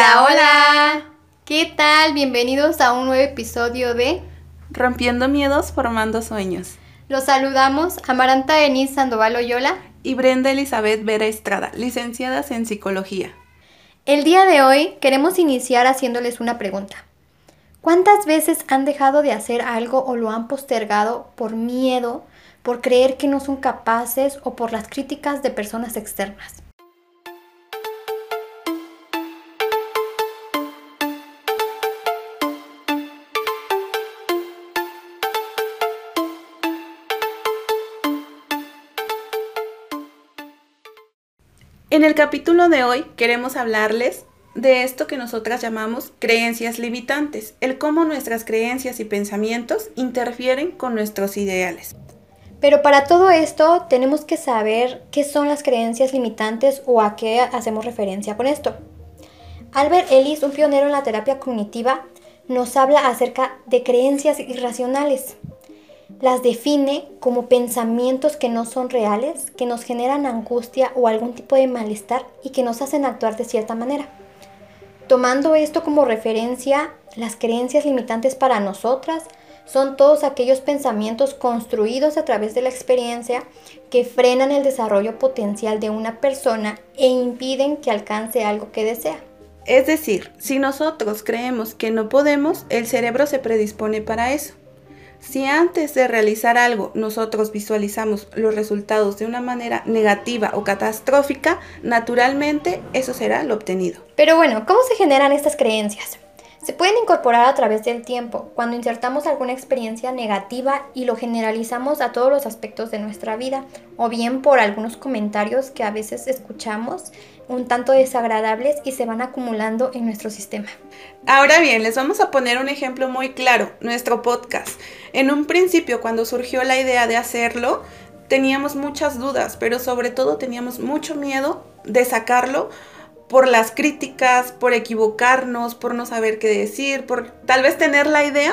Hola, hola. ¿Qué tal? Bienvenidos a un nuevo episodio de Rompiendo miedos, formando sueños. Los saludamos Amaranta Denise Sandoval Oyola y Brenda Elizabeth Vera Estrada, licenciadas en psicología. El día de hoy queremos iniciar haciéndoles una pregunta. ¿Cuántas veces han dejado de hacer algo o lo han postergado por miedo, por creer que no son capaces o por las críticas de personas externas? En el capítulo de hoy queremos hablarles de esto que nosotras llamamos creencias limitantes, el cómo nuestras creencias y pensamientos interfieren con nuestros ideales. Pero para todo esto tenemos que saber qué son las creencias limitantes o a qué hacemos referencia con esto. Albert Ellis, un pionero en la terapia cognitiva, nos habla acerca de creencias irracionales las define como pensamientos que no son reales, que nos generan angustia o algún tipo de malestar y que nos hacen actuar de cierta manera. Tomando esto como referencia, las creencias limitantes para nosotras son todos aquellos pensamientos construidos a través de la experiencia que frenan el desarrollo potencial de una persona e impiden que alcance algo que desea. Es decir, si nosotros creemos que no podemos, el cerebro se predispone para eso. Si antes de realizar algo nosotros visualizamos los resultados de una manera negativa o catastrófica, naturalmente eso será lo obtenido. Pero bueno, ¿cómo se generan estas creencias? Se pueden incorporar a través del tiempo, cuando insertamos alguna experiencia negativa y lo generalizamos a todos los aspectos de nuestra vida, o bien por algunos comentarios que a veces escuchamos un tanto desagradables y se van acumulando en nuestro sistema. Ahora bien, les vamos a poner un ejemplo muy claro, nuestro podcast. En un principio, cuando surgió la idea de hacerlo, teníamos muchas dudas, pero sobre todo teníamos mucho miedo de sacarlo por las críticas, por equivocarnos, por no saber qué decir, por tal vez tener la idea,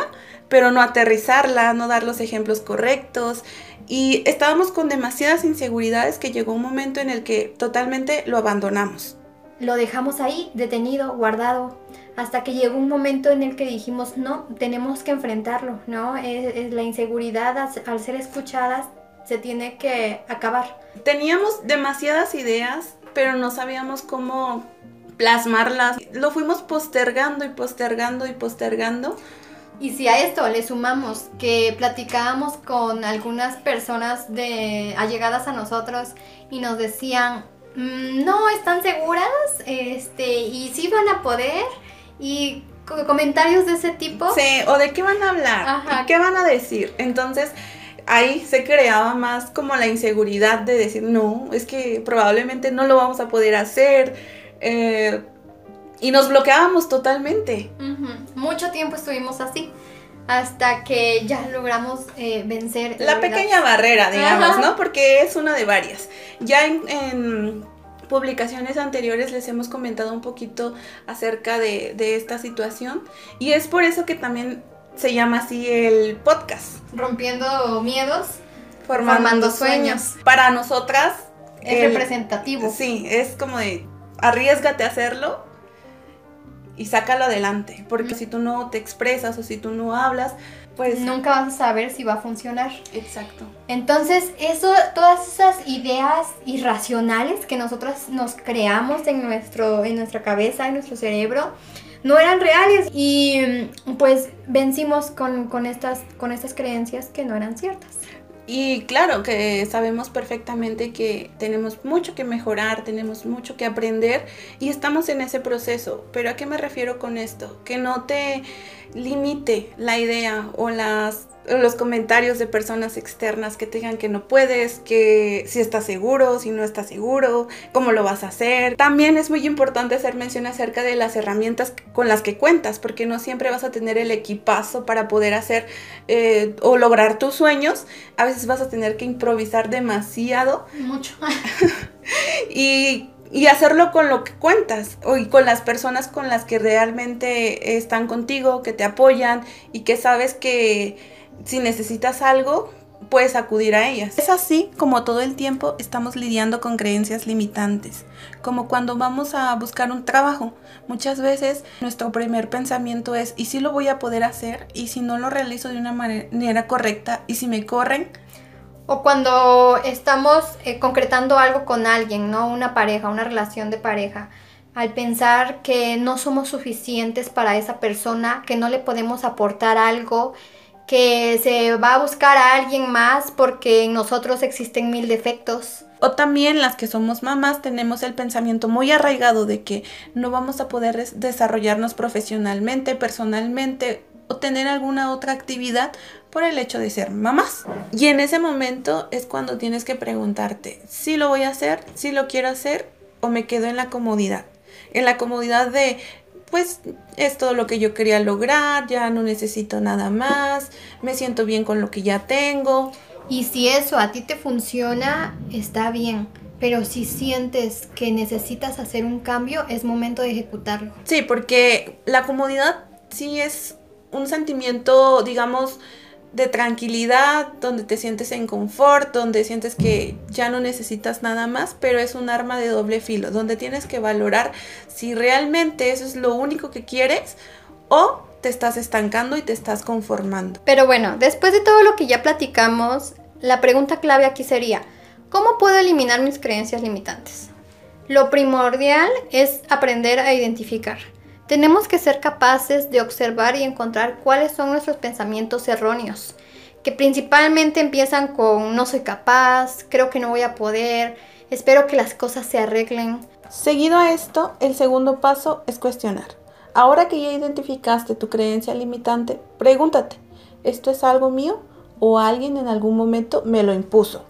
pero no aterrizarla, no dar los ejemplos correctos. Y estábamos con demasiadas inseguridades que llegó un momento en el que totalmente lo abandonamos. Lo dejamos ahí, detenido, guardado, hasta que llegó un momento en el que dijimos, no, tenemos que enfrentarlo, ¿no? Es, la inseguridad al ser escuchadas se tiene que acabar. Teníamos demasiadas ideas, pero no sabíamos cómo plasmarlas. Lo fuimos postergando y postergando y postergando. Y si a esto le sumamos que platicábamos con algunas personas de allegadas a nosotros y nos decían, mm, no están seguras, este, y sí van a poder, y comentarios de ese tipo. Sí, o de qué van a hablar, qué van a decir. Entonces, ahí se creaba más como la inseguridad de decir, no, es que probablemente no lo vamos a poder hacer. Eh, y nos bloqueábamos totalmente. Mucho tiempo estuvimos así. Hasta que ya logramos eh, vencer. La pequeña barrera, digamos, ¿no? Porque es una de varias. Ya en, publicaciones anteriores les hemos comentado un poquito acerca de, de esta situación. Y es por eso que también se llama así el podcast. Rompiendo miedos, formando, sueños. Para nosotras es representativo. Sí, es como de arriesgate a hacerlo y sácalo adelante, porque si tú no te expresas o si tú no hablas, pues nunca vas a saber si va a funcionar. Exacto. Entonces, eso todas esas ideas irracionales que nosotros nos creamos en nuestro en nuestra cabeza, en nuestro cerebro, no eran reales y pues vencimos con, estas, con estas creencias que no eran ciertas. Y claro que sabemos perfectamente que tenemos mucho que mejorar, tenemos mucho que aprender y estamos en ese proceso. Pero ¿a qué me refiero con esto? Que no te limite la idea o las los comentarios de personas externas que te digan que no puedes, que si estás seguro, si no estás seguro, cómo lo vas a hacer. También es muy importante hacer mención acerca de las herramientas con las que cuentas, porque no siempre vas a tener el equipazo para poder hacer eh, o lograr tus sueños. A veces vas a tener que improvisar demasiado. Mucho. y y hacerlo con lo que cuentas o y con las personas con las que realmente están contigo, que te apoyan y que sabes que si necesitas algo, puedes acudir a ellas. Es así como todo el tiempo estamos lidiando con creencias limitantes, como cuando vamos a buscar un trabajo. Muchas veces nuestro primer pensamiento es, ¿y si lo voy a poder hacer? ¿Y si no lo realizo de una manera correcta? ¿Y si me corren? O cuando estamos eh, concretando algo con alguien, ¿no? Una pareja, una relación de pareja. Al pensar que no somos suficientes para esa persona, que no le podemos aportar algo, que se va a buscar a alguien más porque en nosotros existen mil defectos. O también las que somos mamás tenemos el pensamiento muy arraigado de que no vamos a poder desarrollarnos profesionalmente, personalmente o tener alguna otra actividad por el hecho de ser mamás. Y en ese momento es cuando tienes que preguntarte si lo voy a hacer, si lo quiero hacer o me quedo en la comodidad. En la comodidad de pues es todo lo que yo quería lograr, ya no necesito nada más, me siento bien con lo que ya tengo. Y si eso a ti te funciona, está bien. Pero si sientes que necesitas hacer un cambio, es momento de ejecutarlo. Sí, porque la comodidad sí es un sentimiento, digamos, de tranquilidad, donde te sientes en confort, donde sientes que ya no necesitas nada más, pero es un arma de doble filo, donde tienes que valorar si realmente eso es lo único que quieres o te estás estancando y te estás conformando. Pero bueno, después de todo lo que ya platicamos, la pregunta clave aquí sería, ¿cómo puedo eliminar mis creencias limitantes? Lo primordial es aprender a identificar. Tenemos que ser capaces de observar y encontrar cuáles son nuestros pensamientos erróneos, que principalmente empiezan con no soy capaz, creo que no voy a poder, espero que las cosas se arreglen. Seguido a esto, el segundo paso es cuestionar. Ahora que ya identificaste tu creencia limitante, pregúntate, ¿esto es algo mío o alguien en algún momento me lo impuso?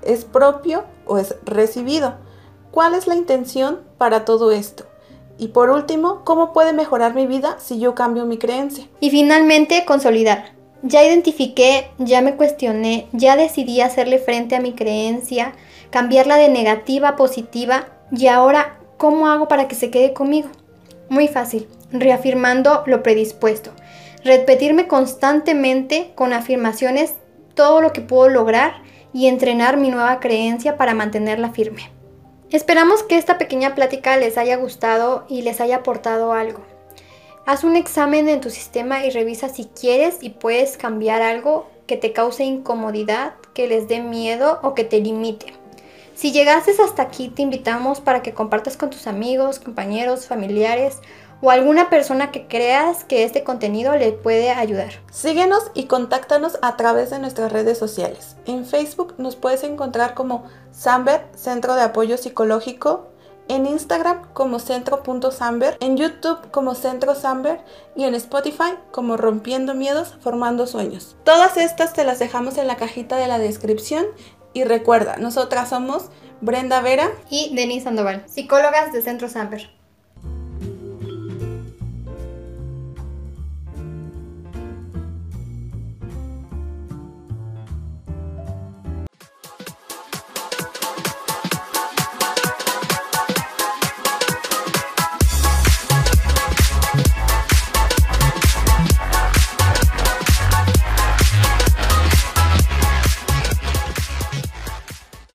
¿Es propio o es recibido? ¿Cuál es la intención para todo esto? Y por último, ¿cómo puede mejorar mi vida si yo cambio mi creencia? Y finalmente, consolidar. Ya identifiqué, ya me cuestioné, ya decidí hacerle frente a mi creencia, cambiarla de negativa a positiva y ahora, ¿cómo hago para que se quede conmigo? Muy fácil, reafirmando lo predispuesto. Repetirme constantemente con afirmaciones todo lo que puedo lograr y entrenar mi nueva creencia para mantenerla firme. Esperamos que esta pequeña plática les haya gustado y les haya aportado algo. Haz un examen en tu sistema y revisa si quieres y puedes cambiar algo que te cause incomodidad, que les dé miedo o que te limite. Si llegases hasta aquí, te invitamos para que compartas con tus amigos, compañeros, familiares o alguna persona que creas que este contenido le puede ayudar. Síguenos y contáctanos a través de nuestras redes sociales. En Facebook nos puedes encontrar como Samber, Centro de Apoyo Psicológico, en Instagram como centro.samber, en YouTube como Centro Samber y en Spotify como Rompiendo Miedos, Formando Sueños. Todas estas te las dejamos en la cajita de la descripción y recuerda, nosotras somos Brenda Vera y Denise Sandoval, psicólogas de Centro Samber.